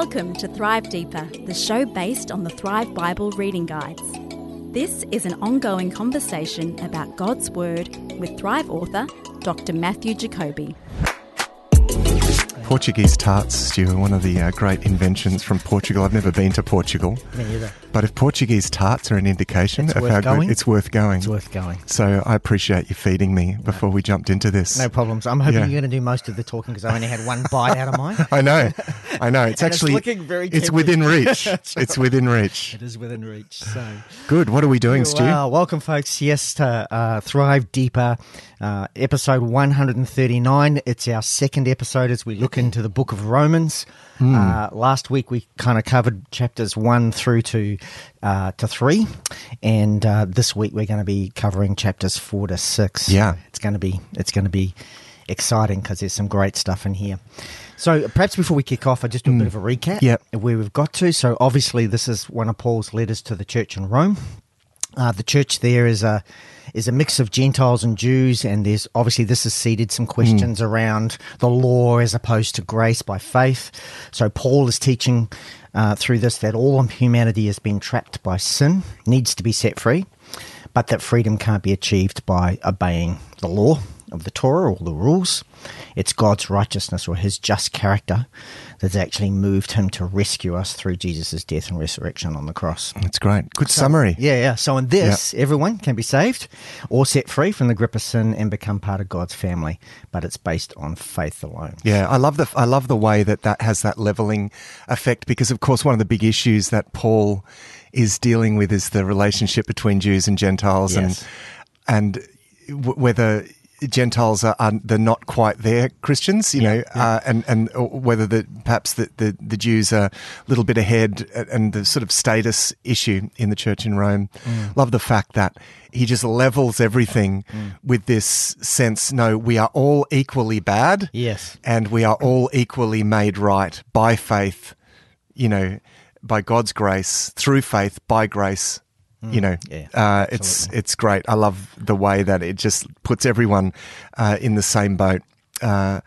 Welcome to Thrive Deeper, the show based on the Thrive Bible reading guides. This is an ongoing conversation about God's Word with Thrive author Dr. Matthew Jacoby. Portuguese tarts, Stu, are one of the uh, great inventions from Portugal. I've never been to Portugal. Me either. But if Portuguese tarts are an indication It's of how going. good it's worth going. It's worth going. so I appreciate you feeding me before we jumped into this. No problems. I'm hoping Yeah. you're going to do most of the talking because I only had one bite out of mine. I know. I know. It's And it's actually looking very It's within reach. it's within reach. It is within reach. So, Good. What are we doing, Stu? wow, welcome, folks. Yes, to uh, Thrive Deeper, uh, episode 139. It's our second episode as we look into the book of Romans. Hmm. Uh, last week we kind of covered chapters one through to uh, to three, and uh, this week we're going to be covering chapters four to six. Yeah. it's going to be it's going to be exciting because there's some great stuff in here. So perhaps before we kick off, I just do a bit of a recap Yep. where we've got to. So obviously, this is one of Paul's letters to the church in Rome. Uh, the church there is a is a mix of Gentiles and Jews, and there's obviously this has seeded some questions around the law as opposed to grace by faith. So Paul is teaching uh, through this that all of humanity has been trapped by sin, needs to be set free, but that freedom can't be achieved by obeying the law of the Torah or the rules. It's God's righteousness or his just character that's actually moved him to rescue us through Jesus' death and resurrection on the cross. That's great. Good summary. Yeah, yeah. So in this, everyone can be saved or set free from the grip of sin and become part of God's family, but it's based on faith alone. Yeah, I love the I love the way that that has that leveling effect because, of course, one of the big issues that Paul is dealing with is the relationship between Jews and Gentiles, Yes. and and w- whether Gentiles are, are they're not quite there Christians, you know, Uh, and and whether the perhaps the, the the Jews are a little bit ahead, uh, and the sort of status issue in the church in Rome. Mm. Love the fact that he just levels everything with this sense. No, we are all equally bad Yes. and we are all equally made right by faith, you know, by God's grace, through faith, by grace. You know, yeah, uh, it's it's great. I love the way that it just puts everyone uh, in the same boat. Uh,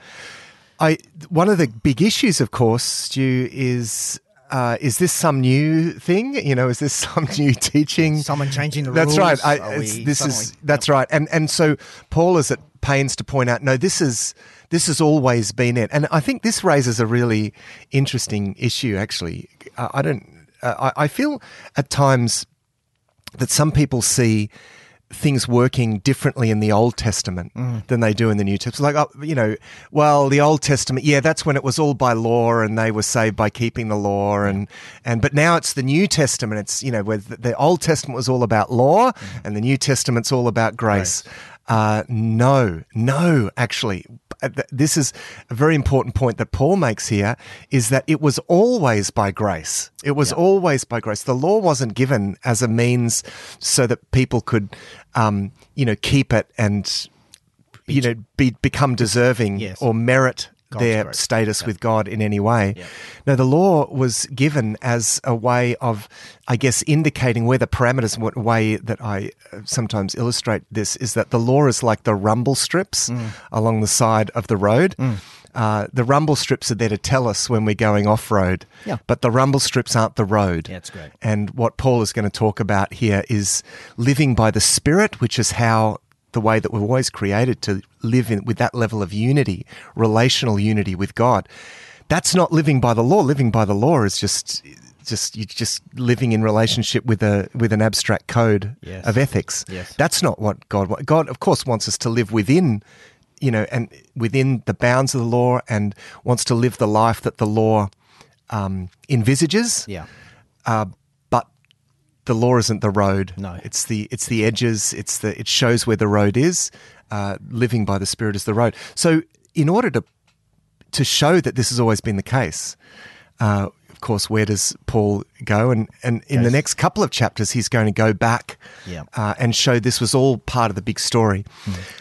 I one of the big issues, of course, Stu, is uh, is this some new thing? You know, is this some new teaching? Someone changing the That's rules? right. I, Are it's- we this is suddenly- that's right. And and so Paul is at pains to point out, no, this is this has always been it. And I think this raises a really interesting issue. Actually, I don't. Uh, I, I feel at times that some people see things working differently in the Old Testament Mm. than they do in the New Testament. Like, oh, you know, well, the Old Testament, yeah, that's when it was all by law and they were saved by keeping the law, and and but now it's the New Testament. It's you know where the, the Old Testament was all about law, and the New Testament's all about grace. Uh, no, no, actually. Uh, This is a very important point that Paul makes here is that it was always by grace. It was always by grace. The law wasn't given as a means so that people could, um, you know, keep it and, you know, be, become deserving Yes. or merit God's their grace. status with God in any way. No, the law was given as a way of, I guess, indicating where the parameters, what way that I uh, sometimes illustrate this is that the law is like the rumble strips Mm. along the side of the road. Uh, the rumble strips are there to tell us when we're going off road, Yeah. but the rumble strips aren't the road. Yeah, that's great. And what Paul is going to talk about here is living by the Spirit, which is how the way that we're always created to live in with that level of unity, relational unity with God. That's not living by the law. Living by the law is just just you're just living in relationship with a with an abstract code Yes. of ethics. Yes. That's not what God wa- God of course wants us to live within you know and within the bounds of the law and wants to live the life that the law um, envisages Yeah. uh, the law isn't the road. No. it's the it's the edges. It's the it shows where the road is. Uh, living by the Spirit is the road. So, in order to to show that this has always been the case, uh, of course, where does Paul go? And and in the next couple of chapters, he's going to go back Yeah. uh, and show this was all part of the big story.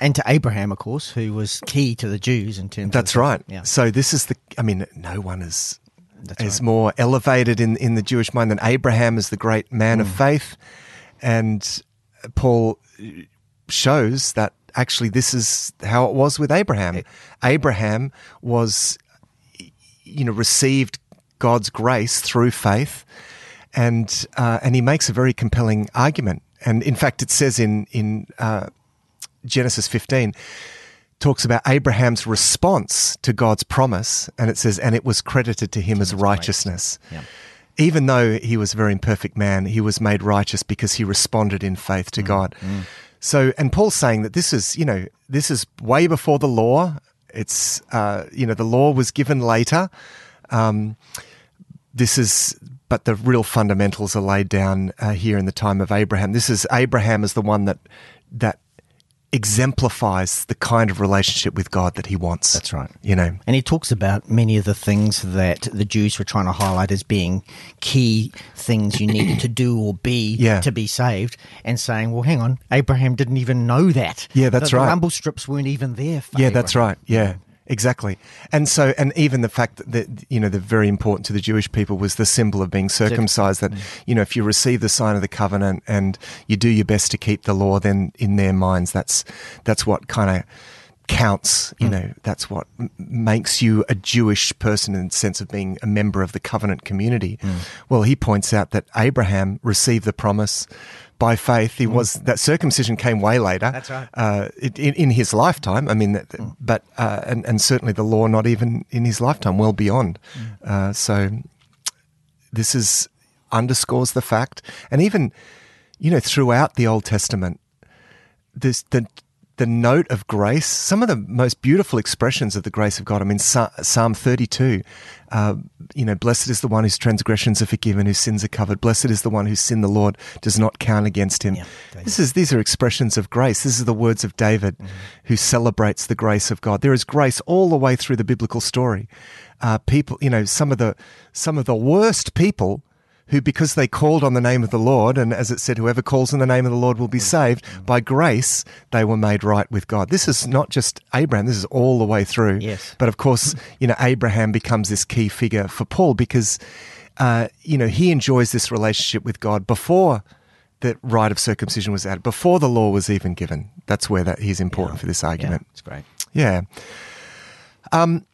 And to Abraham, of course, who was key to the Jews in terms That's right. Yeah. So this is the. I mean, no one is That's is right. more elevated in in the Jewish mind than Abraham as the great man Mm. of faith, and Paul shows that actually this is how it was with Abraham. Abraham was, you know, received God's grace through faith, and uh, and he makes a very compelling argument. And in fact, it says in in uh, Genesis 15 talks about Abraham's response to God's promise, and it says, and it was credited to him as righteousness. Yeah. Even though he was a very imperfect man, he was made righteous because he responded in faith to God. So, and Paul's saying that this is, you know, this is way before the law. It's, uh, you know, the law was given later. Um, this is, but the real fundamentals are laid down uh, here in the time of Abraham. This is Abraham is the one that that exemplifies the kind of relationship with God that he wants. That's right. You know, And he talks about many of the things that the Jews were trying to highlight as being key things you needed to do or be Yeah. to be saved, and saying, "Well, hang on, Abraham didn't even know that. Yeah, that's the, right. The rumble strips weren't even there. Yeah, that's right. Yeah, exactly. And so, and even the fact that, that you know, the very important to the Jewish people was the symbol of being circumcised. That mm. you know, if you receive the sign of the covenant and you do your best to keep the law, then in their minds, that's that's what kind of counts. You mm. know, that's what m- makes you a Jewish person in the sense of being a member of the covenant community. Mm. Well, he points out that Abraham received the promise. By faith, he was that circumcision came way later. That's right. Uh, in, in his lifetime, I mean, that, but uh, and and certainly the law not even in his lifetime, well beyond. Uh, so this is underscores the fact, and even you know throughout the Old Testament, this the the note of grace. Some of the most beautiful expressions of the grace of God. I mean, Psalm thirty two. Uh, you know, blessed is the one whose transgressions are forgiven, whose sins are covered. Blessed is the one whose sin the Lord does not count against him. Yeah, this is these are expressions of grace. This is the words of David, who celebrates the grace of God. There is grace all the way through the biblical story. Uh, people, you know, some of the some of the worst people who, because they called on the name of the Lord, and as it said, whoever calls on the name of the Lord will be saved, by grace they were made right with God. This is not just Abraham, this is all the way through. Yes. But of course, you know, Abraham becomes this key figure for Paul because, uh, you know, he enjoys this relationship with God before the rite of circumcision was added, before the law was even given. That's where that he's important for this Yeah, argument. it's great. Yeah. Um,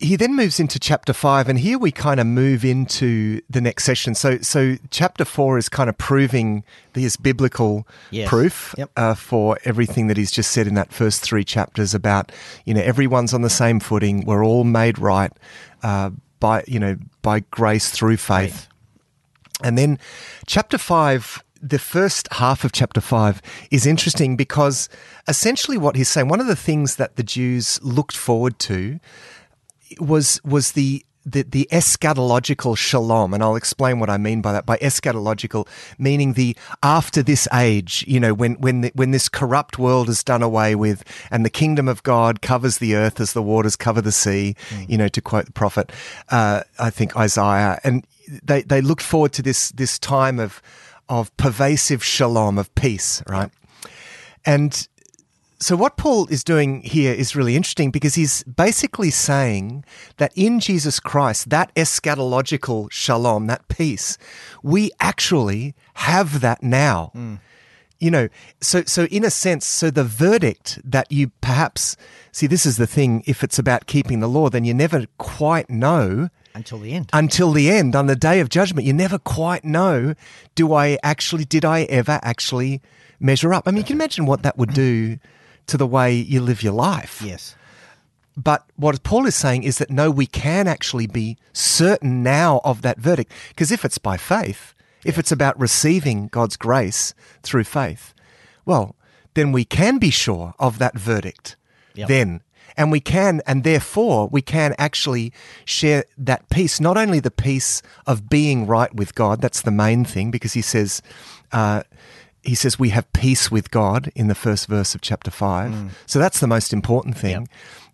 he then moves into chapter five, and here we kind of move into the next session. So, so chapter four is kind of proving his biblical Yes. proof Yep. uh, for everything that he's just said in that first three chapters about, you know, everyone's on the same footing. We're all made right uh, by, you know, by grace through faith. And then chapter five, the first half of chapter five is interesting because essentially what he's saying, one of the things that the Jews looked forward to was was the the, the eschatological shalom, and I'll explain what I mean by that. By eschatological, meaning the after this age, you know, when when the, when this corrupt world is done away with, and the kingdom of God covers the earth as the waters cover the sea, you know, to quote the prophet, uh, I think Isaiah, and they they looked forward to this this time of of pervasive shalom of peace, right? And so what Paul is doing here is really interesting because he's basically saying that in Jesus Christ, that eschatological shalom, that peace, we actually have that now. Hmm. You know, so so in a sense, so the verdict that you perhaps see this is the thing, if it's about keeping the law, then you never quite know Until the end. until the end on the day of judgment you never quite know do i actually did i ever actually measure up i mean you can imagine what that would do to the way you live your life yes. but what paul is saying is that no we can actually be certain now of that verdict because if it's by faith if it's about receiving god's grace through faith well then we can be sure of that verdict Yep. then and we can and therefore we can actually share that peace not only the peace of being right with god that's the main thing because he says uh, he says we have peace with god in the first verse of chapter 5 so that's the most important thing.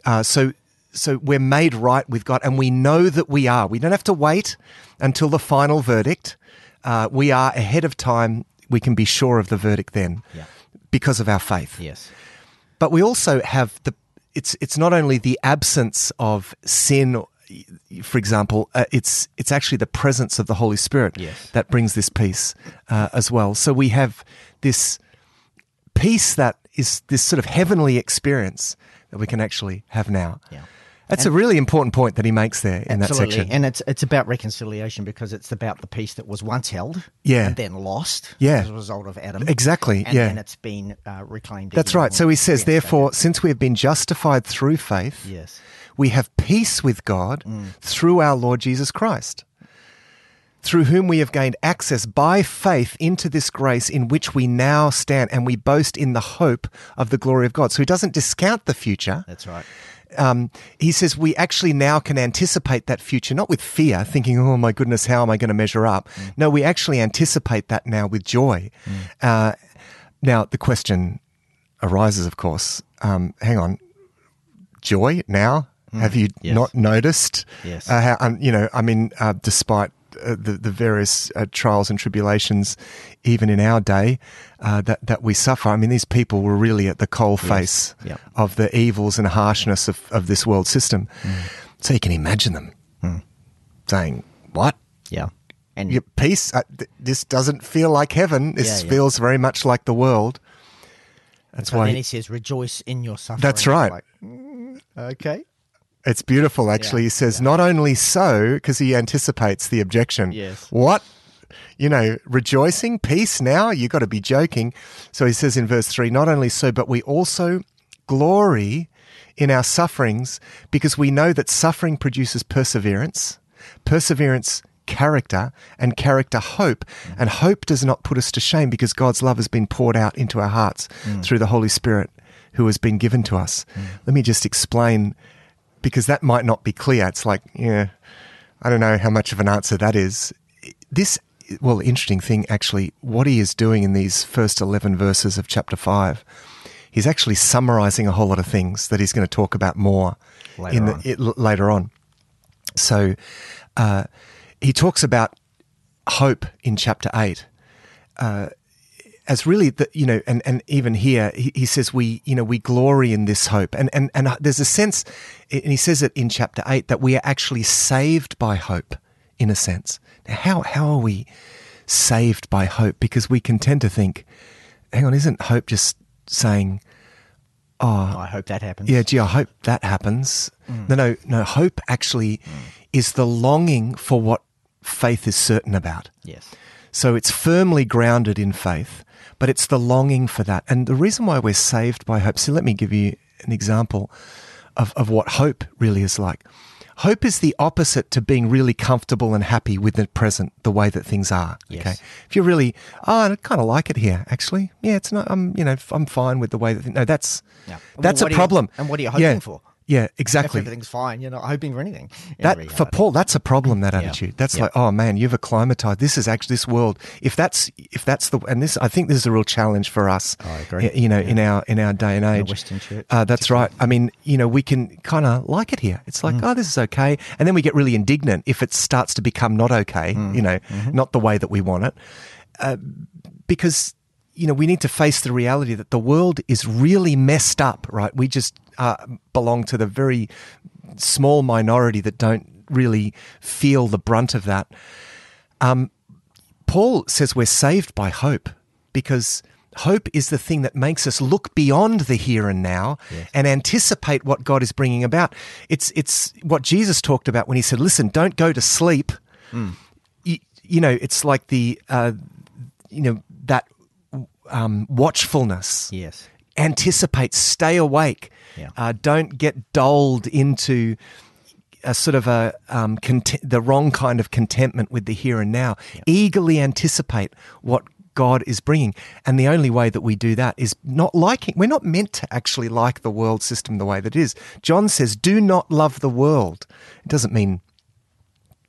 Uh, so so we're made right with god and we know that we are. We don't have to wait until the final verdict. Uh, we are ahead of time. We can be sure of the verdict then Yeah. because of our faith. Yes. but we also have the it's it's not only the absence of sin for example uh, it's it's actually the presence of the holy spirit Yes. that brings this peace uh, as well so we have this peace that is this sort of heavenly experience that we can actually have now Yeah. That's a really important point that he makes there in that section. And it's it's about reconciliation because it's about the peace that was once held Yeah. and then lost Yeah. as a result of Adam. Exactly, And yeah. then it's been uh, reclaimed. That's right. So he says, therefore, since we have been justified through faith, Yes. We have peace with God through our Lord Jesus Christ, through whom we have gained access by faith into this grace in which we now stand, and we boast in the hope of the glory of God. So he doesn't discount the future. That's right. Um, he says we actually now can anticipate that future, not with fear, thinking, oh my goodness, how am I going to measure up? No, we actually anticipate that now with joy. Uh, now, the question arises, of course um, hang on, joy now? Have you Yes. not noticed? Yes. Uh, how, um, you know, I mean, uh, despite uh, the, the various uh, trials and tribulations, even in our day, uh, that, that we suffer. I mean, these people were really at the coal face Yep. of the evils and harshness of, of this world system. So you can imagine them saying, What? Yeah. And Your peace? Uh, th- this doesn't feel like heaven. This Yeah, yeah. feels very much like the world. That's why then he says, rejoice in your suffering. That's right. Like, mm, okay. It's beautiful, actually. Yeah, he says, not only so, because he anticipates the objection. Yes. What? You know, rejoicing, peace now? You've got to be joking. So he says in verse 3 not only so, but we also glory in our sufferings because we know that suffering produces perseverance, perseverance, character, and character, hope. And hope does not put us to shame because God's love has been poured out into our hearts mm. through the Holy Spirit who has been given to us. Mm. Let me just explain because that might not be clear. It's like, yeah, I don't know how much of an answer that is. This, well, interesting thing actually, what he is doing in these first 11 verses of chapter 5, he's actually summarizing a whole lot of things that he's going to talk about more Later in on. it, later on. So uh, he talks about hope in chapter 8 as really the you know and and even here he, he says we you know we glory in this hope and and and uh, there's a sense and he says it in chapter 8 that we are actually saved by hope in a sense now how how are we saved by hope because we can tend to think hang on isn't hope just saying Oh, oh I hope that happens. yeah, gee, I hope that happens. Mm. No, no, no. Hope actually mm. is the longing for what faith is certain about. Yes. So it's firmly grounded in faith, but it's the longing for that. And the reason why we're saved by hope, so let me give you an example of, of what hope really is like. Hope is the opposite to being really comfortable and happy with the present, the way that things are. Yes. Okay. If you're really, oh, I kind of like it here, actually. Yeah, it's not, I'm, you know, I'm fine with the way that, no, that's, Yeah. that's a are you- problem. and what are you hoping yeah. for? Yeah, exactly. everything's fine, you're not hoping for anything. That for Paul, that's a problem. That Yeah. attitude. That's Yeah. like, oh man, you've acclimatized. This is actually this world. If that's if that's the and this, I think this is a real challenge for us. I agree. You know, in our in our day and age, Western church, Uh, that's right. I mean, you know, we can kind of like it here. It's Mm. like, oh, this is okay, and then we get really indignant if it starts to become not okay. Mm. You know, Mm-hmm. not the way that we want it, uh, because you know we need to face the reality that the world is really messed up. Right? We just uh, belong to the very small minority that don't really feel the brunt of that. Um, Paul says we're saved by hope because hope is the thing that makes us look beyond the here and now and anticipate what God is bringing about. It's it's what Jesus talked about when he said, "Listen, don't go to sleep." You, you know, it's like the uh, you know that um, watchfulness Yes. anticipate, stay awake. Yeah. Uh, don't get dulled into a sort of a um, cont- the wrong kind of contentment with the here and now. Eagerly anticipate what God is bringing, and the only way that we do that is not liking. We're not meant to actually like the world system the way that it is. John says, "Do not love the world." It doesn't mean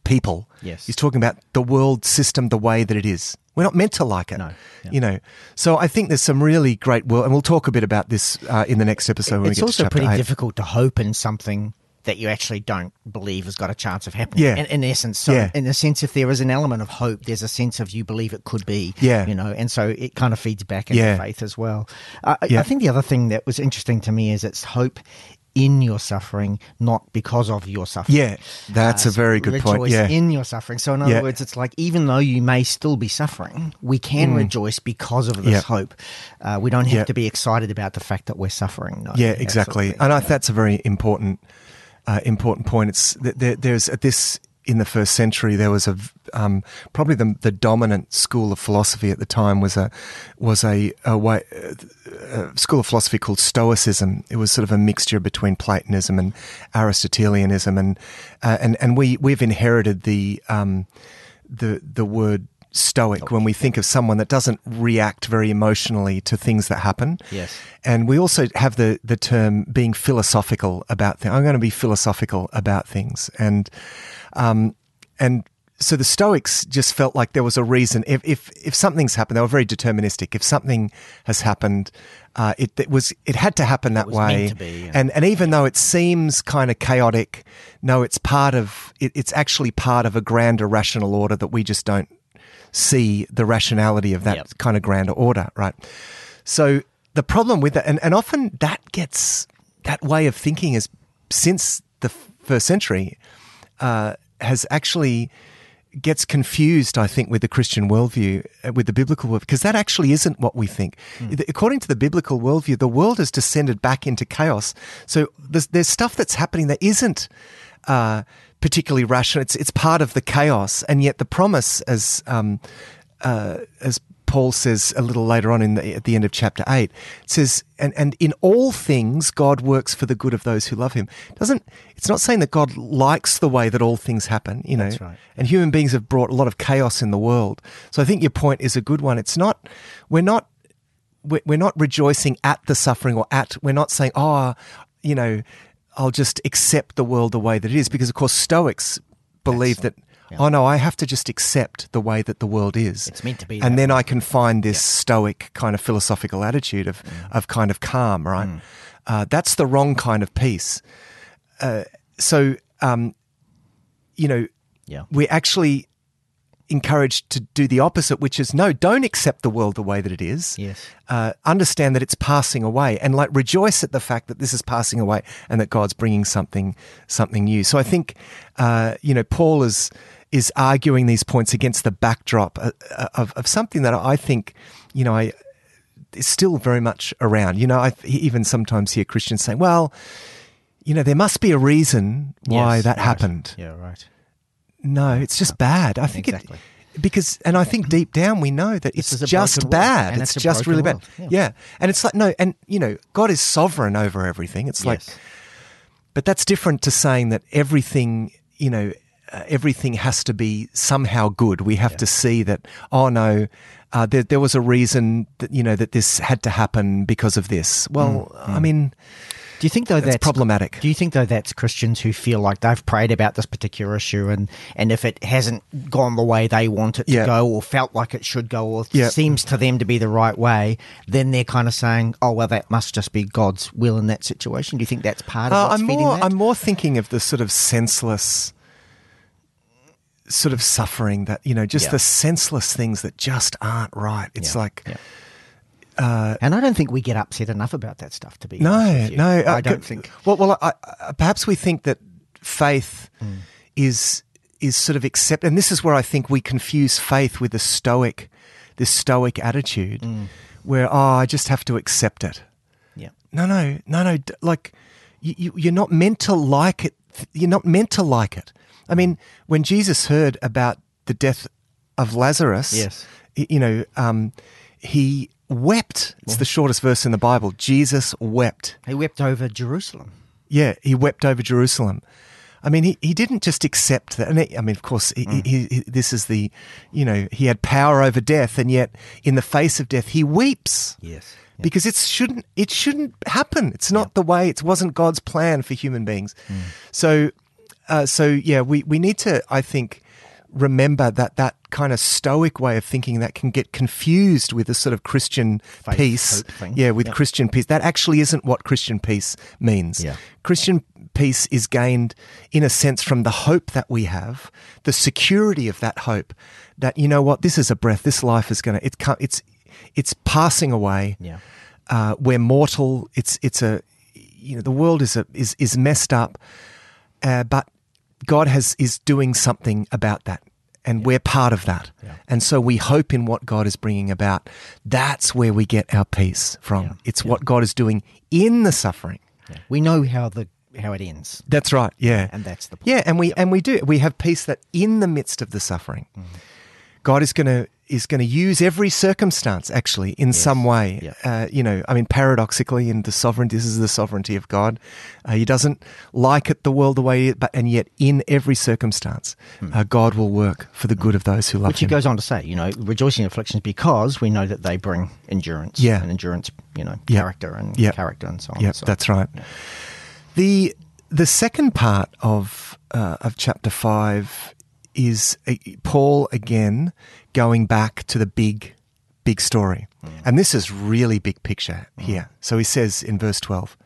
people. Yes. he's talking about the world system the way that it is. We're not meant to like it. No. Yeah. You know, so I think there's some really great world, and we'll talk a bit about this uh, in the next episode when it's we get also pretty eight. difficult to hope in something that you actually don't believe has got a chance of happening. Yeah. In, in essence, so Yeah. in a sense, if there is an element of hope, there's a sense of you believe it could be. Yeah. You know, and so it kind of feeds back into Yeah. faith as well. Uh, Yeah. I think the other thing that was interesting to me is it's hope in your suffering, not because of your suffering. Yeah, that's Uh, a very good point. rejoice Yeah, in your suffering. So in other Yeah. words, it's like even though you may still be suffering, we can rejoice because of this Mm. Yeah. hope. Uh, we don't have Yeah. to be excited about the fact that we're suffering. No, yeah, exactly. And I, that's a very important uh, important point. It's there, there's at this in the first century there was a um, probably the, the dominant school of philosophy at the time was a was a, a, way, a school of philosophy called Stoicism. It was sort of a mixture between Platonism and Aristotelianism, and uh, and and we we've inherited the um, the the word stoic when we think of someone that doesn't react very emotionally to things that happen. Yes. And we also have the, the term being philosophical about things. I'm going to be philosophical about things. And, um, and so the Stoics just felt like there was a reason. If, if, if something's happened, they were very deterministic. If something has happened, uh, it, it, was it had to happen that way. Be, yeah. And and even though it seems kind of chaotic, no, it's part of it, it's actually part of a grander rational order that we just don't see the rationality of that Yep. kind of grander order, right? So the problem with that, and, and often that gets that way of thinking is since the first century uh, has actually gets confused, I think, with the Christian worldview, uh, with the biblical worldview, because that actually isn't what we think. The- According to the biblical worldview, the world has descended back into chaos. So there's, there's stuff that's happening that isn't uh, particularly rational. It's it's part of the chaos, and yet the promise, as um, uh, as Paul says a little later on in the, at the end of chapter eight, says, and, and in all things God works for the good of those who love Him. Doesn't it's not saying that God likes the way that all things happen, you know. That's right. And human beings have brought a lot of chaos in the world. So I think your point is a good one. It's not we're not we're we're not rejoicing at the suffering or at we're not saying oh you know I'll just accept the world the way that it is because of course Stoics believe that yeah. oh no I have to just accept the way that the world is It's meant to be and then way. I can find this stoic kind of philosophical attitude of Mm. of kind of calm right uh, that's the wrong kind of peace uh, so um, you know Yeah. we're actually encouraged to do the opposite, which is no, don't accept the world the way that it is. Yes. Uh, understand that it's passing away, and like rejoice at the fact that this is passing away, and that God's bringing something something new. So I think uh, you know Paul is is arguing these points against the backdrop uh, of, of something that I think you know I is still very much around. You know, I even sometimes hear Christians saying, "Well." You know, there must be a reason why Yes, that right. happened. Yeah, right. No, it's just bad. I think Exactly. it because, and I think deep down we know that it's just bad. It's, it's just really broken bad. Yeah. yeah. and it's like no, and you know, God is sovereign over everything. It's like, but that's different to saying that everything, you know, uh, everything has to be somehow good. We have to see that. Oh no. Uh, there, there was a reason that you know that this had to happen because of this. Well, Mm, I mean, Do you think though That's that's, problematic. Do you think though that's Christians who feel like they've prayed about this particular issue and and if it hasn't gone the way they want it to Yeah. go or felt like it should go or Yeah. seems to them to be the right way, then they're kind of saying, "Oh well, that must just be God's will in that situation." Do you think that's part of Uh, what's I'm more. that? I'm more thinking of the sort of senseless, sort of suffering that you know, just Yeah. the senseless things that just aren't right. It's Yeah, like, yeah. Uh, and I don't think we get upset enough about that stuff. To be no, honest with you. no. uh, I don't c- think. Well, well, I, I, perhaps we think that faith Mm. is is sort of accept, and this is where I think we confuse faith with the stoic, this stoic attitude, Mm. where oh, I just have to accept it. Yeah, No, no, no, no. Like you, you're not meant to like it. You're not meant to like it. I mean, when Jesus heard about the death of Lazarus, Yes. you know, um, he wept. It's the shortest verse in the Bible. Jesus wept. he wept over Jerusalem. Yeah, he wept over Jerusalem. I mean, he, he didn't just accept that. And he, I mean, of course, he, he, he, this is the, you know, he had power over death, and yet in the face of death, he weeps Yes. because it shouldn't it shouldn't happen. It's not the way. It wasn't God's plan for human beings. So, uh, so yeah, we we need to, I think, remember that that kind of stoic way of thinking that can get confused with a sort of Christian Faith, peace. Yeah, with Yeah. Christian peace. That actually isn't what Christian peace means. Yeah. Christian peace is gained in a sense from the hope that we have, the security of that hope that you know what this is a breath, this life is going to it's it's it's passing away. Yeah. Uh, we're mortal. It's it's a you know the world is a is is messed up, uh, but God has is doing something about that. And we're part of that. Yeah. And so we hope in what God is bringing about. That's where we get our peace from. Yeah. It's what God is doing in the suffering. We know how the how it ends, That's right. Yeah. and that's the point. Yeah, and we and we do. We have peace that in the midst of the suffering, mm. God is going to is going to use every circumstance actually in some way. Yeah. Uh, you know, I mean, paradoxically, in the sovereignty, this is the sovereignty of God. Uh, he doesn't like it the world the way it, but and yet in every circumstance, uh, God will work for the good of those who love him. Which he goes on to say, you know, rejoicing in afflictions because we know that they bring endurance. Yeah. And endurance, you know, Yeah. character and Yeah. character and so on. Yeah, so that's right. The the second part of uh, of chapter five is uh, Paul again going back to the big big story, and this is really big picture here. So he says in verse twelve,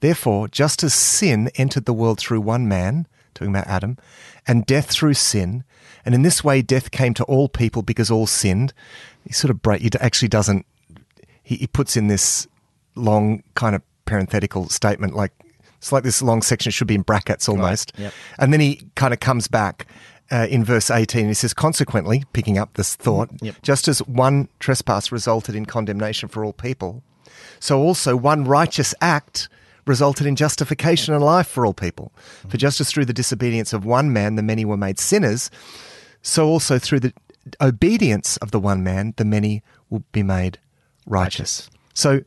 therefore, just as sin entered the world through one man, talking about Adam, and death through sin, and in this way death came to all people because all sinned. He sort of break. He actually doesn't he, he puts in this long kind of parenthetical statement like it's like this long section should be in brackets almost yep. and then he kind of comes back uh, in verse 18 he says consequently picking up this thought Yep. just as one trespass resulted in condemnation for all people so also one righteous act resulted in justification and life for all people for just as through the disobedience of one man the many were made sinners so also through the obedience of the one man, the many will be made righteous. So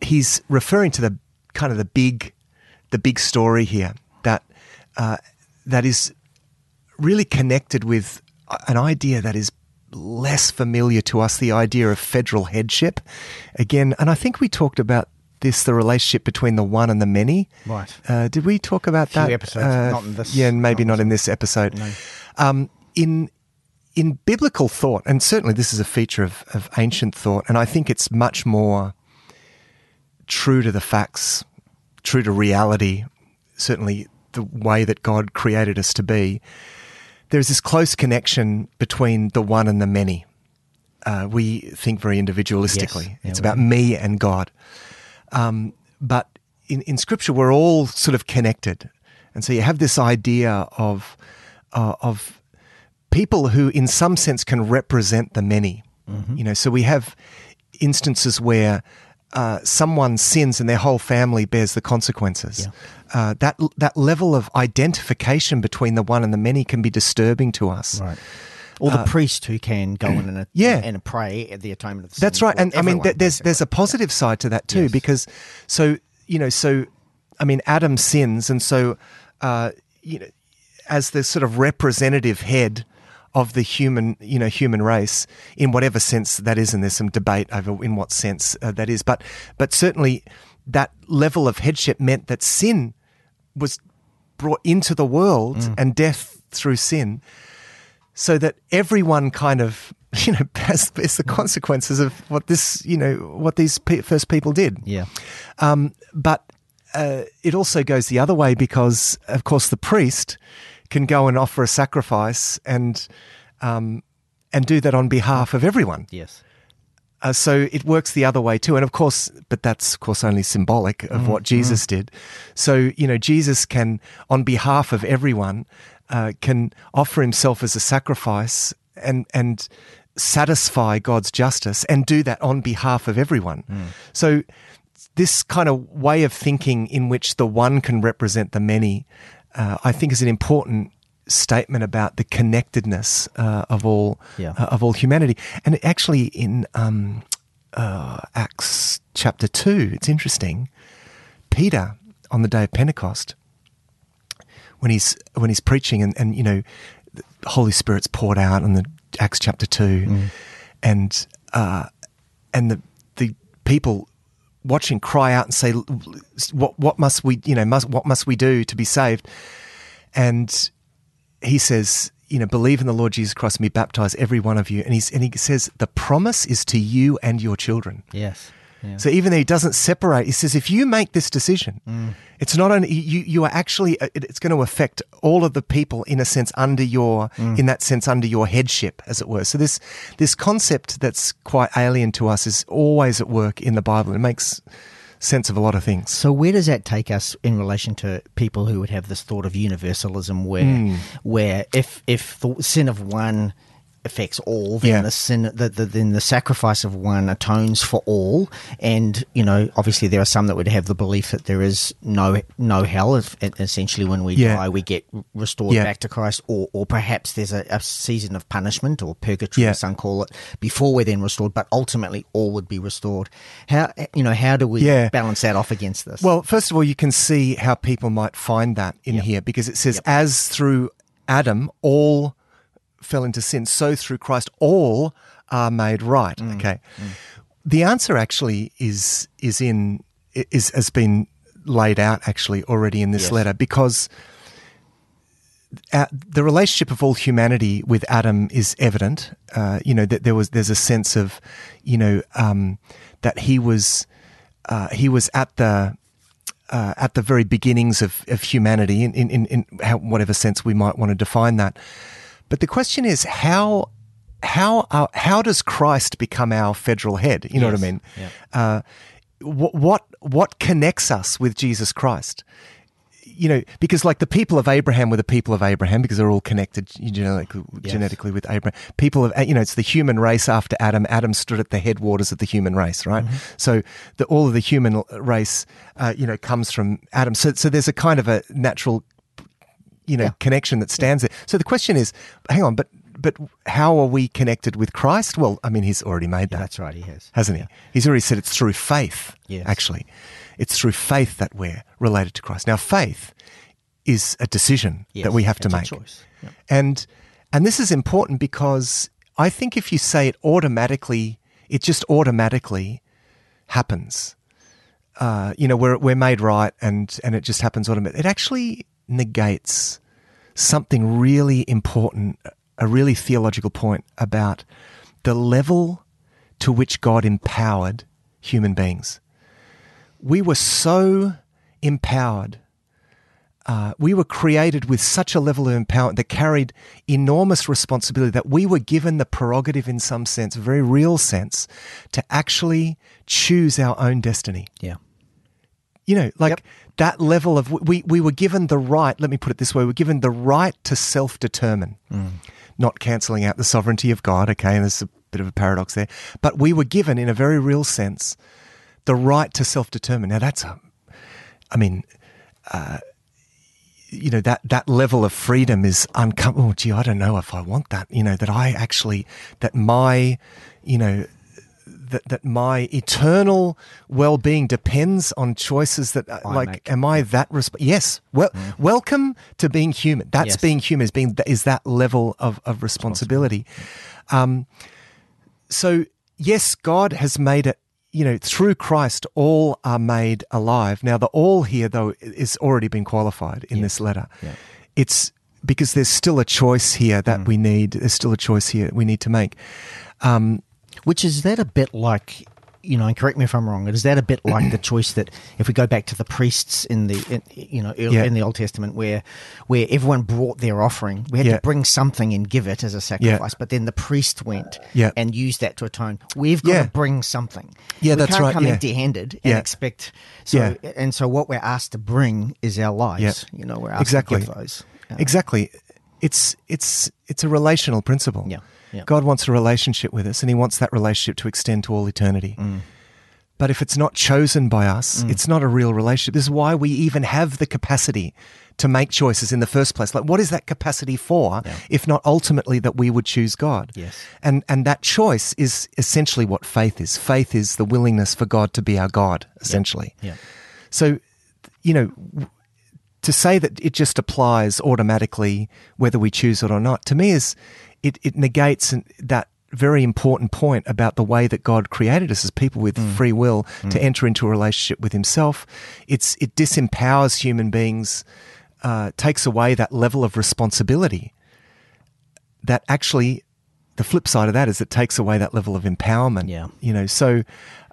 he's referring to the kind of the big, the big story here that uh, that is really connected with an idea that is less familiar to us, the idea of federal headship. Again, and I think we talked about this, the relationship between the one and the many. Right. Uh, did we talk about that? episodes, Uh, not in this- Yeah, and maybe not not in this episode. No. Um, in in biblical thought, and certainly this is a feature of, of ancient thought, and I think it's much more true to the facts, true to reality, certainly the way that God created us to be. There's this close connection between the one and the many. Uh, we think very individualistically. Yes. Yeah, it's about me and God. Um, but in, in Scripture, we're all sort of connected, and so you have this idea of uh, of people who, in some sense, can represent the many. You know, so we have instances where uh, someone sins and their whole family bears the consequences. Uh, that that level of identification between the one and the many can be disturbing to us. Right. Or the priest who can go in and, Uh, yeah. and pray at the atonement of the That's right, and I mean, th- there's there's a basically. positive side to that too, Yes. because so you know, so I mean, Adam sins, and so uh, you know, as the sort of representative head of the human, you know, human race, in whatever sense that is, and there's some debate over in what sense uh, that is, but but certainly that level of headship meant that sin was brought into the world Mm. and death through sin so that everyone kind of you know has, has the consequences of what this you know what these pe- first people did Yeah. um, but uh, it also goes the other way because of course the priest can go and offer a sacrifice and um, and do that on behalf of everyone Yes. uh, so it works the other way too. And of course, but that's of course only symbolic of what Jesus did. So, you know, Jesus can, on behalf of everyone, uh, can offer himself as a sacrifice and, and satisfy God's justice and do that on behalf of everyone. So this kind of way of thinking in which the one can represent the many, uh, I think is an important statement about the connectedness uh, of all Yeah. uh, of all humanity. And actually, in um, uh, Acts chapter two, it's interesting. Peter on the day of Pentecost, when he's when he's preaching, and, and you know, the Holy Spirit's poured out on the Acts chapter two, and uh, and the the people watching cry out and say, "What what must we you know must what must we do to be saved?" And he says, you know, believe in the Lord Jesus Christ and be baptized, every one of you. And he's and he says the promise is to you and your children. Yes. Yeah. So even though he doesn't separate, he says if you make this decision, it's not only you. You are actually uh, it's going to affect all of the people in a sense under your in that sense under your headship, as it were. So this this concept that's quite alien to us is always at work in the Bible. It makes sense of a lot of things. So where does that take us in relation to people who would have this thought of universalism, where Hmm. where if if the sin of one affects all, then Yeah. the sin, the, the, then the sacrifice of one atones for all. And you know, obviously, there are some that would have the belief that there is no no hell. If, essentially, when we Yeah. die, we get restored Yeah. back to Christ, or or perhaps there's a, a season of punishment or purgatory, as some call it, before we're then restored. But ultimately, all would be restored. How you know how do we balance that off against this? Well, first of all, you can see how people might find that in Yep. here because it says, Yep. as through Adam all fell into sin, so through Christ all are made right. Mm. Okay. The answer actually is is in is has been laid out actually already in this Yes. letter because uh, the relationship of all humanity with Adam is evident. Uh, you know that there was there's a sense of, you know, um, that he was uh, he was at the uh, at the very beginnings of, of humanity in in, in, in how, whatever sense we might want to define that. But the question is how how uh, how does Christ become our federal head? You know what I mean? Yeah. Uh, what what what connects us with Jesus Christ? you know, because like the people of Abraham were the people of Abraham because they're all connected genetically, Yes. genetically with Abraham. People of, you know, it's the human race after Adam. Adam stood at the headwaters of the human race, right? Mm-hmm. So the, all of the human race, uh, you know, comes from Adam. So, so there's a kind of a natural, you know, Yeah. connection that stands there. So the question is, hang on, but, but how are we connected with Christ? Well, I mean, he's already made Yeah, that that's right. He has. hasn't he? He's already said it's through faith, Yes. actually. It's through faith that we're related to Christ. Now, faith is a decision Yes, that we have to make. choice. Yeah. And and this is important because I think if you say it automatically, it just automatically happens. Uh, you know, we're we're made right and and it just happens automatically. It actually negates something really important, a really theological point about the level to which God empowered human beings. We were so empowered. Uh, we were created with such a level of empowerment that carried enormous responsibility that we were given the prerogative, in some sense, a very real sense, to actually choose our own destiny Yeah. You know, like Yep. that level of we we were given the right. Let me put it this way: we're given the right to self determine, not cancelling out the sovereignty of God. Okay, and there's a bit of a paradox there, but we were given, in a very real sense, the right to self determine. Now that's a, I mean. Uh, you know that that level of freedom is uncomfortable. Oh, gee, I don't know if I want that. You know that I actually that my, you know, that, that my eternal well-being depends on choices that uh, I like make. am i that resp- yes. Well welcome to being human. That's Yes. being human is being is that level of, of responsibility. Um so yes god has made it you know through christ all are made alive. Now the all here though is already been qualified in this letter. Yeah. it's because there's still a choice here that we need there's still a choice here we need to make. Um Which is that a bit like, you know, and correct me if I'm wrong, is that a bit like the choice that if we go back to the priests in the, in, you know, early, Yeah. in the Old Testament where where everyone brought their offering, we had Yeah. to bring something and give it as a sacrifice, but then the priest went Yeah. and used that to atone. We've got Yeah. to bring something. Yeah, we that's can't right, come yeah. empty-handed and Yeah. expect. So, Yeah. and so what we're asked to bring is our lives. Yeah. You know, we're asked Exactly. to give those. Exactly. It's it's it's a relational principle. Yeah, yeah. God wants a relationship with us and he wants that relationship to extend to all eternity. Mm. But if it's not chosen by us, it's not a real relationship. This is why we even have the capacity to make choices in the first place. Like what is that capacity for Yeah. if not ultimately that we would choose God? Yes. And and that choice is essentially what faith is. Faith is the willingness for God to be our God, essentially. Yeah. So, you know, to say that it just applies automatically whether we choose it or not, to me is it, it negates that very important point about the way that God created us as people with free will to enter into a relationship with Himself. It's it disempowers human beings, uh, takes away that level of responsibility. That actually, the flip side of that is it takes away that level of empowerment. Yeah. you know, so.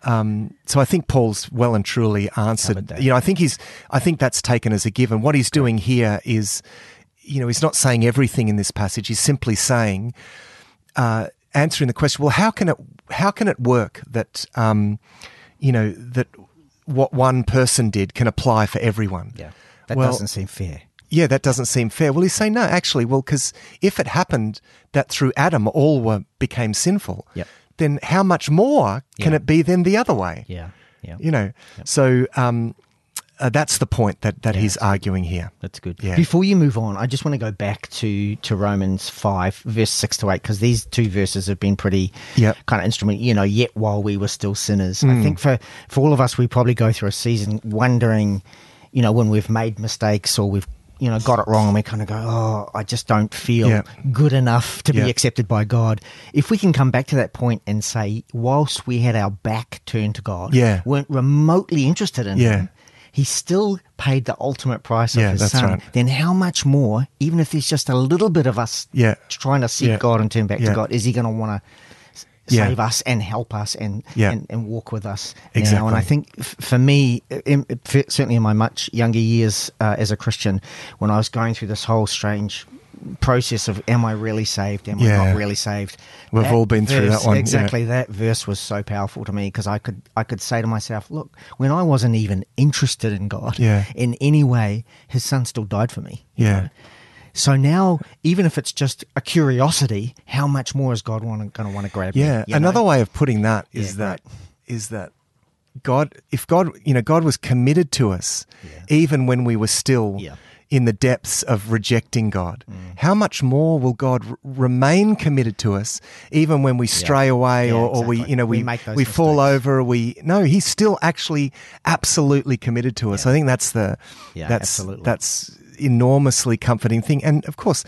Um, so I think Paul's well and truly answered. You know, I think he's. I think that's taken as a given. What he's doing here is, you know, he's not saying everything in this passage. He's simply saying, uh, answering the question. Well, how can it? How can it work that, um, you know, that what one person did can apply for everyone? Yeah. That Well- doesn't seem fair. yeah, that doesn't seem fair. Well, he's saying, no, actually, well, because if it happened that through Adam all were became sinful, Yep. Then how much more can Yeah. it be then the other way? Yeah. Yeah. You know, so um, uh, that's the point that, that he's arguing here. That's good. Yeah. Before you move on, I just want to go back to, to Romans 5, verse 6 to 8, because these two verses have been pretty Yep. kind of instrument, you know, yet while we were still sinners. I think for, for all of us, we probably go through a season wondering, you know, when we've made mistakes or we've, you know, got it wrong and we kind of go, oh, I just don't feel Yeah. good enough to Yeah. be accepted by God. If we can come back to that point and say, whilst we had our back turned to God, Yeah. weren't remotely interested in Yeah. Him, he still paid the ultimate price of Yeah, his son. right. Then how much more, even if there's just a little bit of us Yeah. trying to seek. God and turn back to God, is he going to want to Yeah. save us and help us and, Yeah. and, and walk with us now? Exactly. And I think f- for me, in, certainly in my much younger years uh, as a Christian, when I was going through this whole strange process of am I really saved? Am I not really saved? We've all been through that one, yeah. Exactly. That verse was so powerful to me because I could I could say to myself, look, when I wasn't even interested in God Yeah. in any way, His Son still died for me. Yeah. know? So now, even if it's just a curiosity, how much more is God want going to want to grab me? Yeah, you another know? way of putting that is Yeah, that is that God, if God, you know, God was committed to us, even when we were still Yeah. in the depths of rejecting God. Mm. How much more will God r- remain committed to us, even when we stray away Yeah, or, or we, you know, We we we fall over? We no, He's still actually absolutely committed to us. I think that's the Yeah, that's absolutely. that's enormously comforting thing, and of course.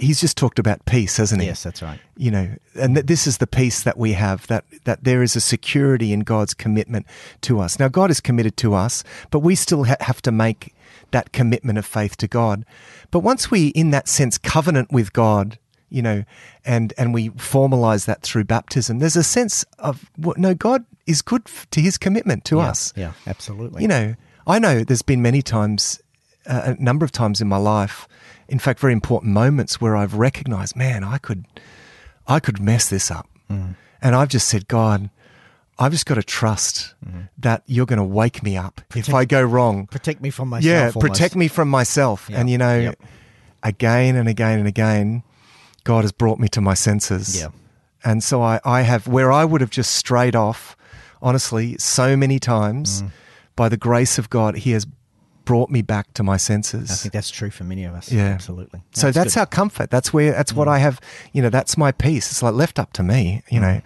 He's just talked about peace, hasn't he? Yes, that's right. you know and that this is the peace that we have that that there is a security in God's commitment to us now God is committed to us but we still ha- have to make that commitment of faith to God but once we in that sense covenant with God you know and and we formalize that through baptism there's a sense of no God is good to his commitment to yeah, us Yeah, absolutely. you know, I know there's been many times, a number of times in my life, in fact, very important moments where I've recognized, man, I could, I could mess this up, Mm. and I've just said, God, I've just got to trust Mm-hmm. that you're going to wake me up if I go wrong. protect me from myself. Yeah, almost. protect me from myself. Yeah, And you know, yep. again and again and again, God has brought me to my senses. Yeah. And so I, I have, where I would have just strayed off, honestly, so many times, Mm. by the grace of God, He has brought me back to my senses. I think that's true for many of us. Yeah. absolutely. So that's good. our comfort. That's where, that's what I have, you know, that's my peace. It's like left up to me, you know,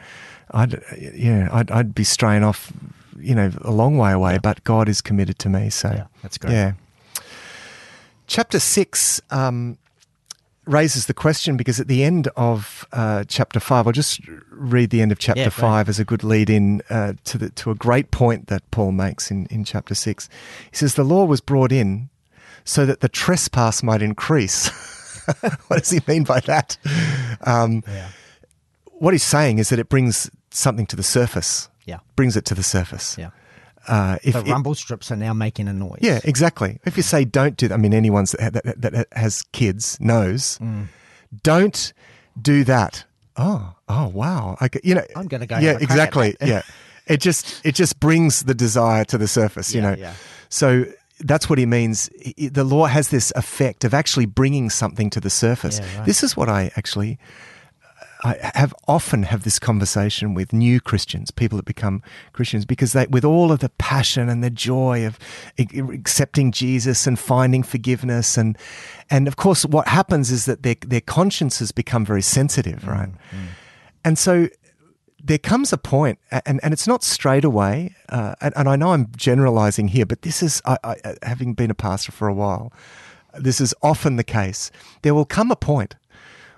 I'd, yeah, I'd, I'd be straying off, you know, a long way away, but God is committed to me. So that's great. Yeah. Chapter six, um, raises the question because at the end of uh, chapter five, I'll just read the end of chapter Yeah, five as a good lead in uh, to the to a great point that Paul makes in, in chapter six. He says the law was brought in so that the trespass might increase. what does he mean by that? Um, Yeah. what he's saying is that it brings something to the surface. Yeah. Brings it to the surface. Yeah. Uh, if The it- rumble strips are now making a noise. yeah, exactly. If you say don't do that, I mean, anyone that, that, that has kids knows, Mm. don't do that. Oh, oh, wow. Okay, you know, I'm gonna go Yeah, have a crack at exactly. yeah, it just it just brings the desire to the surface. You know, yeah. so that's what he means. I- I- The law has this effect of actually bringing something to the surface. Yeah, right. This is what I actually I have often have this conversation with new Christians, people that become Christians, because they, with all of the passion and the joy of accepting Jesus and finding forgiveness, and and of course, what happens is that their their consciences become very sensitive, mm, right? Mm. And so there comes a a- and, and it's not straight away, uh, and, and I know I'm generalizing here, but this is, I, I, uh, having been a pastor for a while, this is often the case. There will come a point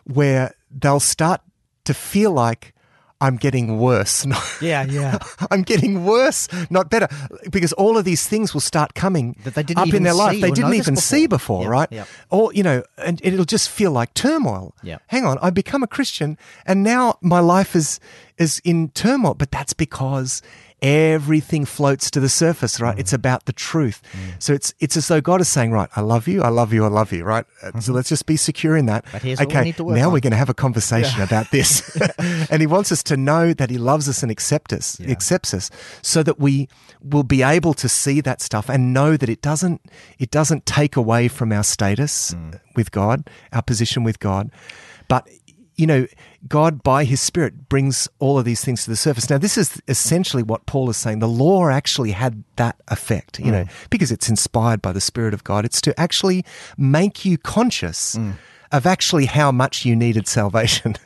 where they'll start to feel like I'm getting worse. Yeah, yeah. I'm getting worse, not better, because all of these things will start coming That they didn't up in their life. They didn't even see before. before, Yep, right? yep. Or you know, and it'll just feel like turmoil. Yep. Hang on, I become a Christian, and now my life is is in turmoil. But that's because everything floats to the surface, right? It's about the truth. So it's it's as though God is saying, right, I love you, I love you, I love you, right? Uh, So let's just be secure in that. But here's what we okay, need to work now on. we're going to have a conversation about this, and He wants us to know that He loves us and accept us, Yeah. accepts us, so that we will be able to see that stuff and know that it doesn't it doesn't take away from our status Mm. with God, our position with God, but you know, God by His Spirit brings all of these things to the surface. Now, this is essentially what Paul is saying. The law actually had that effect, you mm. know, because it's inspired by the Spirit of God. It's to actually make you conscious mm. Of actually how much you needed salvation.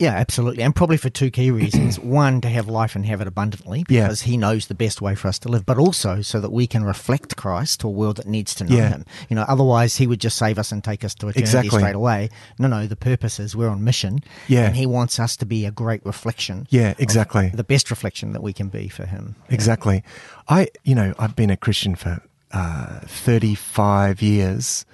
Yeah, absolutely. And probably for two key reasons. One, to have life and have it abundantly, Yeah. because he knows the best way for us to live, but also so that we can reflect Christ to a world that needs to know Yeah. him. You know, otherwise he would just save us and take us to eternity Exactly. straight away. No, no, the purpose is we're on mission. Yeah. And he wants us to be a great reflection. Yeah, exactly. The best reflection that we can be for him. Exactly. I, you know, I've been a Christian for uh, 35 years.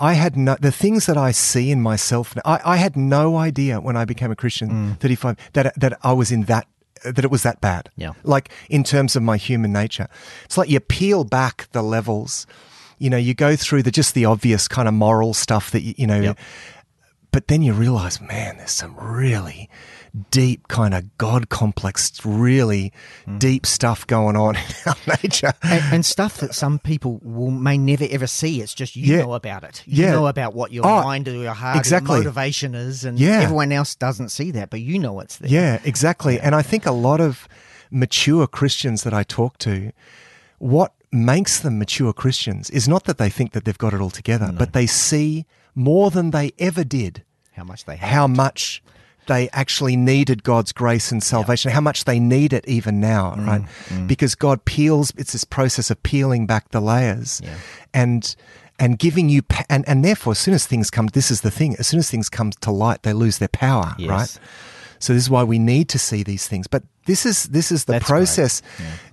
I had no, the things that I see in myself. I, I had no idea when I became a Christian, mm. 35, that, that I was in that, that it was that bad. Yeah. Like in terms of my human nature. It's like you peel back the levels, you know, you go through the, just the obvious kind of moral stuff that, you, you know, Yep. but then you realize, man, there's some really deep kind of God complex, really hmm. deep stuff going on in our nature. and, and stuff that some people will may never ever see. It's just you Yeah. know about it. You Yeah. know about what your Oh, mind or your heart, exactly. your motivation is, and Yeah. everyone else doesn't see that, but you know it's there. Yeah, exactly. And I think a lot of mature Christians that I talk to, what makes them mature Christians is not that they think that they've got it all together, but they see more than they ever did How much they have. how much they actually needed God's grace and salvation, how much they need it even now, Mm, right? Because God peels, it's this process of peeling back the layers Yeah. and and giving you pa- and and therefore as soon as things come this is the thing as soon as things come to light they lose their power Yes. right so this is why we need to see these things but this is this is the That's process.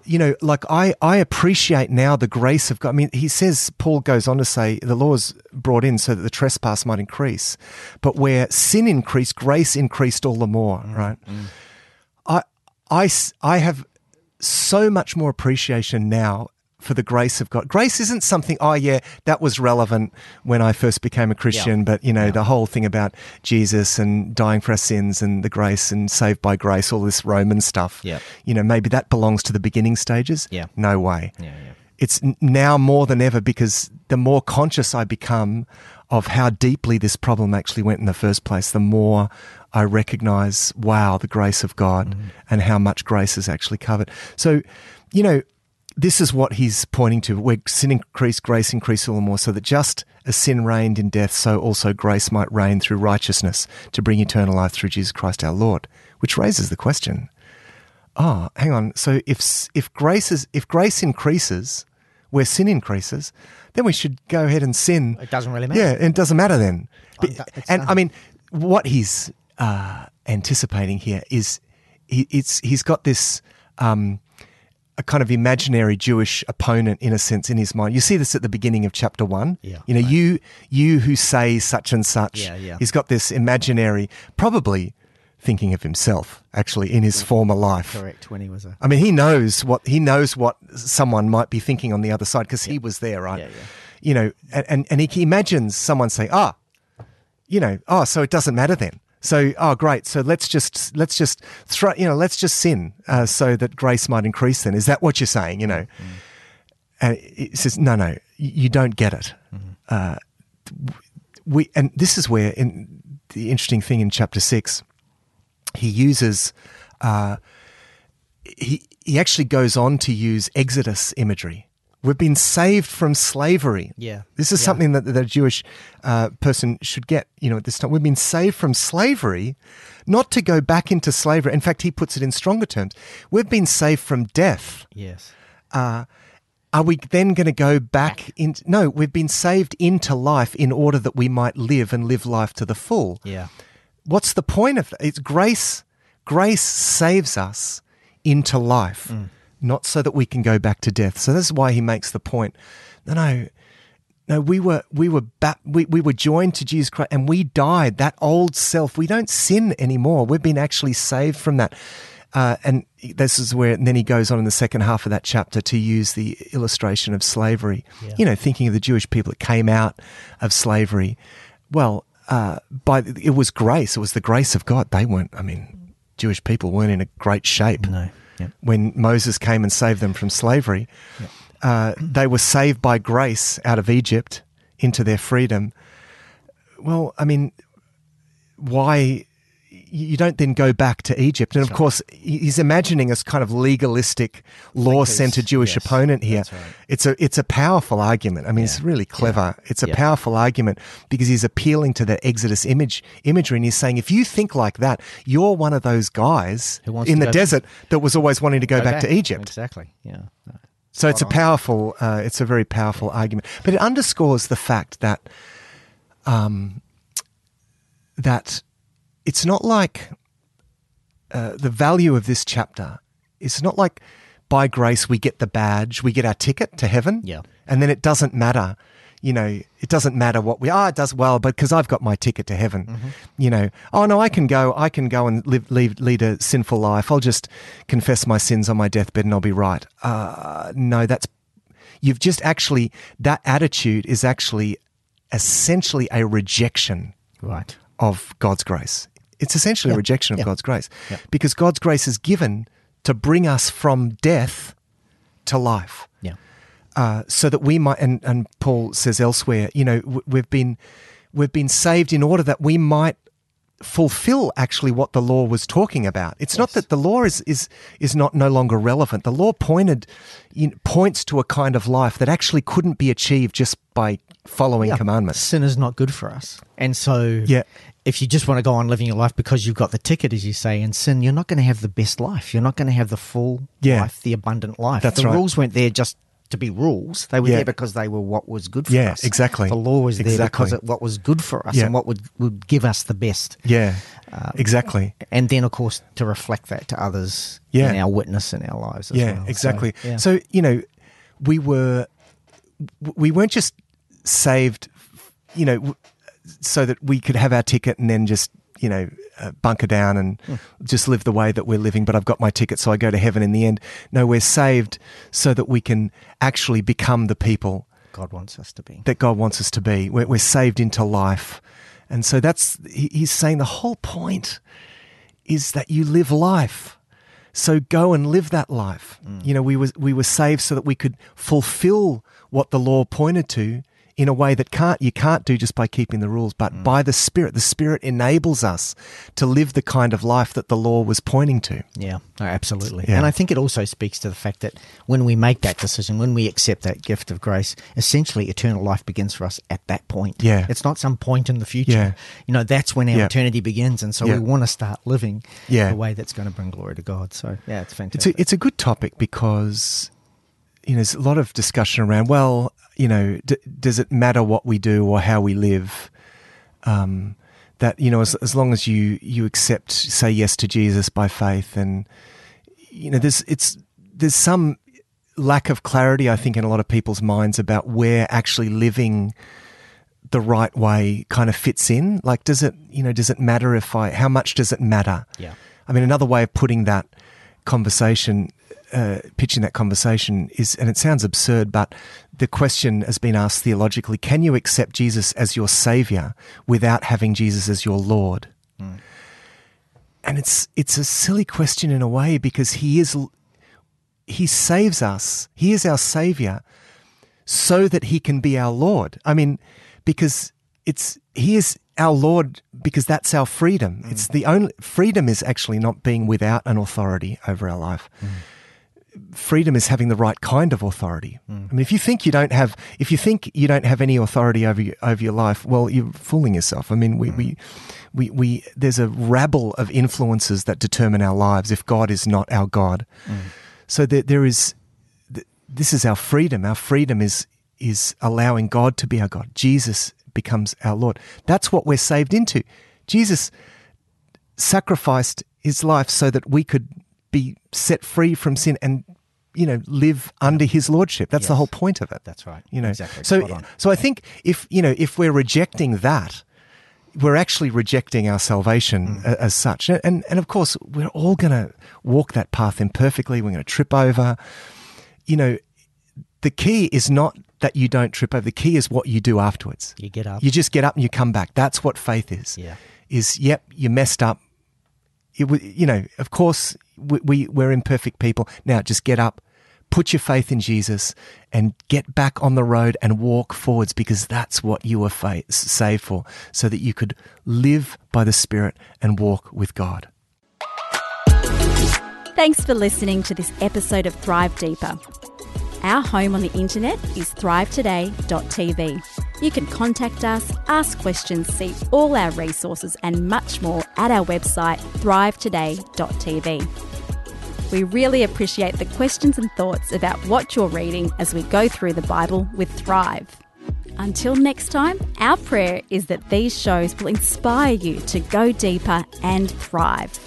You know like i i appreciate now the grace of god. I mean he says paul goes on to say the law is brought in so that the trespass might increase but where sin increased grace increased all the more Mm, right? I have so much more appreciation now for the grace of God. Grace isn't something, oh, yeah, that was relevant when I first became a Christian, but, you know, the whole thing about Jesus and dying for our sins and the grace and saved by grace, all this Roman stuff, Yeah. you know, maybe that belongs to the beginning stages. Yeah. No way. Yeah, yeah. It's now more than ever because the more conscious I become of how deeply this problem actually went in the first place, the more I recognize, wow, the grace of God Mm-hmm. and how much grace is actually covered. So, you know, this is what he's pointing to. Where sin increased, grace increased all the more, so that just as sin reigned in death, so also grace might reign through righteousness to bring eternal life through Jesus Christ our Lord. Which raises the question: Oh, hang on. So if if grace is if grace increases where sin increases, then we should go ahead and sin. It doesn't really matter. Yeah, it doesn't matter then. But- done- and. I mean, what he's uh, anticipating here is he, it's he's got this. Um, a kind of imaginary Jewish opponent, in a sense, in his mind. You see this at the beginning of chapter one. Yeah, you know, right. you you who say such and such. Yeah, yeah. He's got this imaginary, probably thinking of himself actually in his former life. Correct. When he was a I mean, he knows what he knows what someone might be thinking on the other side because he was there, right? Yeah, yeah. You know, and, and and he imagines someone saying, "Ah, you know, oh, so it doesn't matter then." So, oh, great. So let's just let's just throw, you know, let's just sin uh, so that grace might increase. Then is that what you're saying? You know, and he says, "No, no, you you don't get it." Uh, we and this is where in the interesting thing in chapter six, he uses. Uh, he he actually goes on to use Exodus imagery. We've been saved from slavery. Yeah. This is Yeah. something that, that a Jewish uh, person should get, you know, at this time. We've been saved from slavery, not to go back into slavery. In fact, he puts it in stronger terms. We've been saved from death. yes. Are we then going to go back in? No, we've been saved into life in order that we might live and live life to the full Yeah. what's the point of that? It's grace. Grace saves us into life, not so that we can go back to death. So this is why he makes the point. No, no, no. We were we were we we were joined to Jesus Christ, and we died. That old self. We don't sin anymore. We've been actually saved from that. Uh, and this is where, and then he goes on in the second half of that chapter to use the illustration of slavery. Yeah. You know, thinking of the Jewish people that came out of slavery. Well, uh, by it was grace. It was the grace of God. They weren't. I mean, Jewish people weren't in a great shape No. Yep. when Moses came and saved them from slavery. Uh, they were saved by grace out of Egypt into their freedom. Well, I mean, why? You don't then go back to Egypt. And of right. course, he's imagining a kind of legalistic, law centered Jewish yes, opponent here. right. It's a it's a powerful argument. I mean, it's really clever. It's a Yeah. powerful argument because he's appealing to the Exodus image imagery, and he's saying, if you think like that, you're one of those guys in the go- desert that was always wanting to go, back, to Egypt. Exactly. Yeah. No. So it's a on. powerful, uh, it's a very powerful argument, but it underscores the fact that, um, that it's not like uh, the value of this chapter. It's not like by grace we get the badge, we get our ticket to heaven, Yeah. and then it doesn't matter. You know, it doesn't matter what we are. It does well, but because I've got my ticket to heaven, Mm-hmm. you know. Oh no, I can go. I can go and live, lead, lead a sinful life. I'll just confess my sins on my deathbed, and I'll be right. Uh, no, that's you've just actually that attitude is actually essentially a rejection Right. of God's grace. It's essentially a rejection of Yeah. God's grace Yeah. because God's grace is given to bring us from death to life Yeah. uh, so that we might and, and paul says elsewhere you know we've been we've been saved in order that we might fulfill actually what the law was talking about it's not that the law is is is not no longer relevant the law pointed you know, points to a kind of life that actually couldn't be achieved just by following Yeah. commandments Sin is not good for us. And so Yeah. If you just want to go on living your life because you've got the ticket, as you say, in sin, you're not going to have the best life. You're not going to have the full Yeah. life, the abundant life. That's the right. rules weren't there just to be rules. They were Yeah. there because they were what was good for Yeah, us. exactly. The law was there Exactly. because it what was good for us Yeah. and what would, would give us the best. yeah Um, exactly And then, of course, to reflect that to others Yeah. in our witness in our lives as yeah well. So, exactly yeah. so you know we were we weren't just saved you know so that we could have our ticket and then just you know uh, bunker down and Hmm. just live the way that we're living but i've got my ticket so i go to heaven in the end no we're saved so that we can actually become the people God wants us to be. that god wants us to be we're, we're saved into life and so that's he's saying the whole point is that you live life. So go and live that life. You know, we were we were saved so that we could fulfill what the law pointed to in a way that can't you can't do just by keeping the rules, but mm. by the Spirit. The Spirit enables us to live the kind of life that the law was pointing to. Yeah, no, absolutely. Yeah. And I think it also speaks to the fact that when we make that decision, when we accept that gift of grace, essentially eternal life begins for us at that point. Yeah. It's not some point in the future. Yeah. You know, that's when our Yeah. eternity begins. And so we want to start living Yeah. the way that's going to bring glory to God. So, yeah, it's It's fantastic. a, it's a good topic because you know there's a lot of discussion around. Well, you know, d- does it matter what we do or how we live? Um, that you know, as, as long as you you accept, say yes to Jesus by faith, and you know, there's it's there's some lack of clarity, I think, in a lot of people's minds about where actually living the right way kind of fits in. Like, does it you know, does it matter if I? How much does it matter? Yeah. I mean, another way of putting that conversation, uh, pitching that conversation is, and it sounds absurd, but the question has been asked theologically can you accept Jesus as your savior without having Jesus as your Lord? Hmm. And it's, it's a silly question in a way because he is, he saves us, he is our savior so that he can be our Lord. I mean, because it's he is our Lord because that's our freedom. It's hmm. the only freedom is actually not being without an authority over our life. Hmm. Freedom is having the right kind of authority. Mm. I mean, if you think you don't have, if you think you don't have any authority over your, over your life, well, you're fooling yourself. I mean, we, mm. we, we, we, there's a rabble of influences that determine our lives if God is not our God. Mm. So there, there is, this is our freedom. Our freedom is is allowing God to be our God. Jesus becomes our Lord. That's what we're saved into. Jesus sacrificed his life so that we could be set free from sin and you know live under his lordship. That's the whole point of it. That's right. you know. Exactly. So so I think if you know if we're rejecting that we're actually rejecting our salvation mm. a- as such. And, and of course, we're all going to walk that path imperfectly. We're going to trip over. You know, the key is not that you don't trip over. The key is what you do afterwards. You get up. You just get up and you come back. That's what faith is. Yeah. Is yep, you messed up. It, wa- you know, of course, we, we we're imperfect people. Now, just get up, put your faith in Jesus, and get back on the road and walk forwards because that's what you were saved for, so that you could live by the Spirit and walk with God. Thanks for listening to this episode of Thrive Deeper. Our home on the internet is thrivetoday.tv. You can contact us, ask questions, see all our resources, and much more at our website thrivetoday.tv. We really appreciate the questions and thoughts about what you're reading as we go through the Bible with Thrive. Until next time, our prayer is that these shows will inspire you to go deeper and thrive.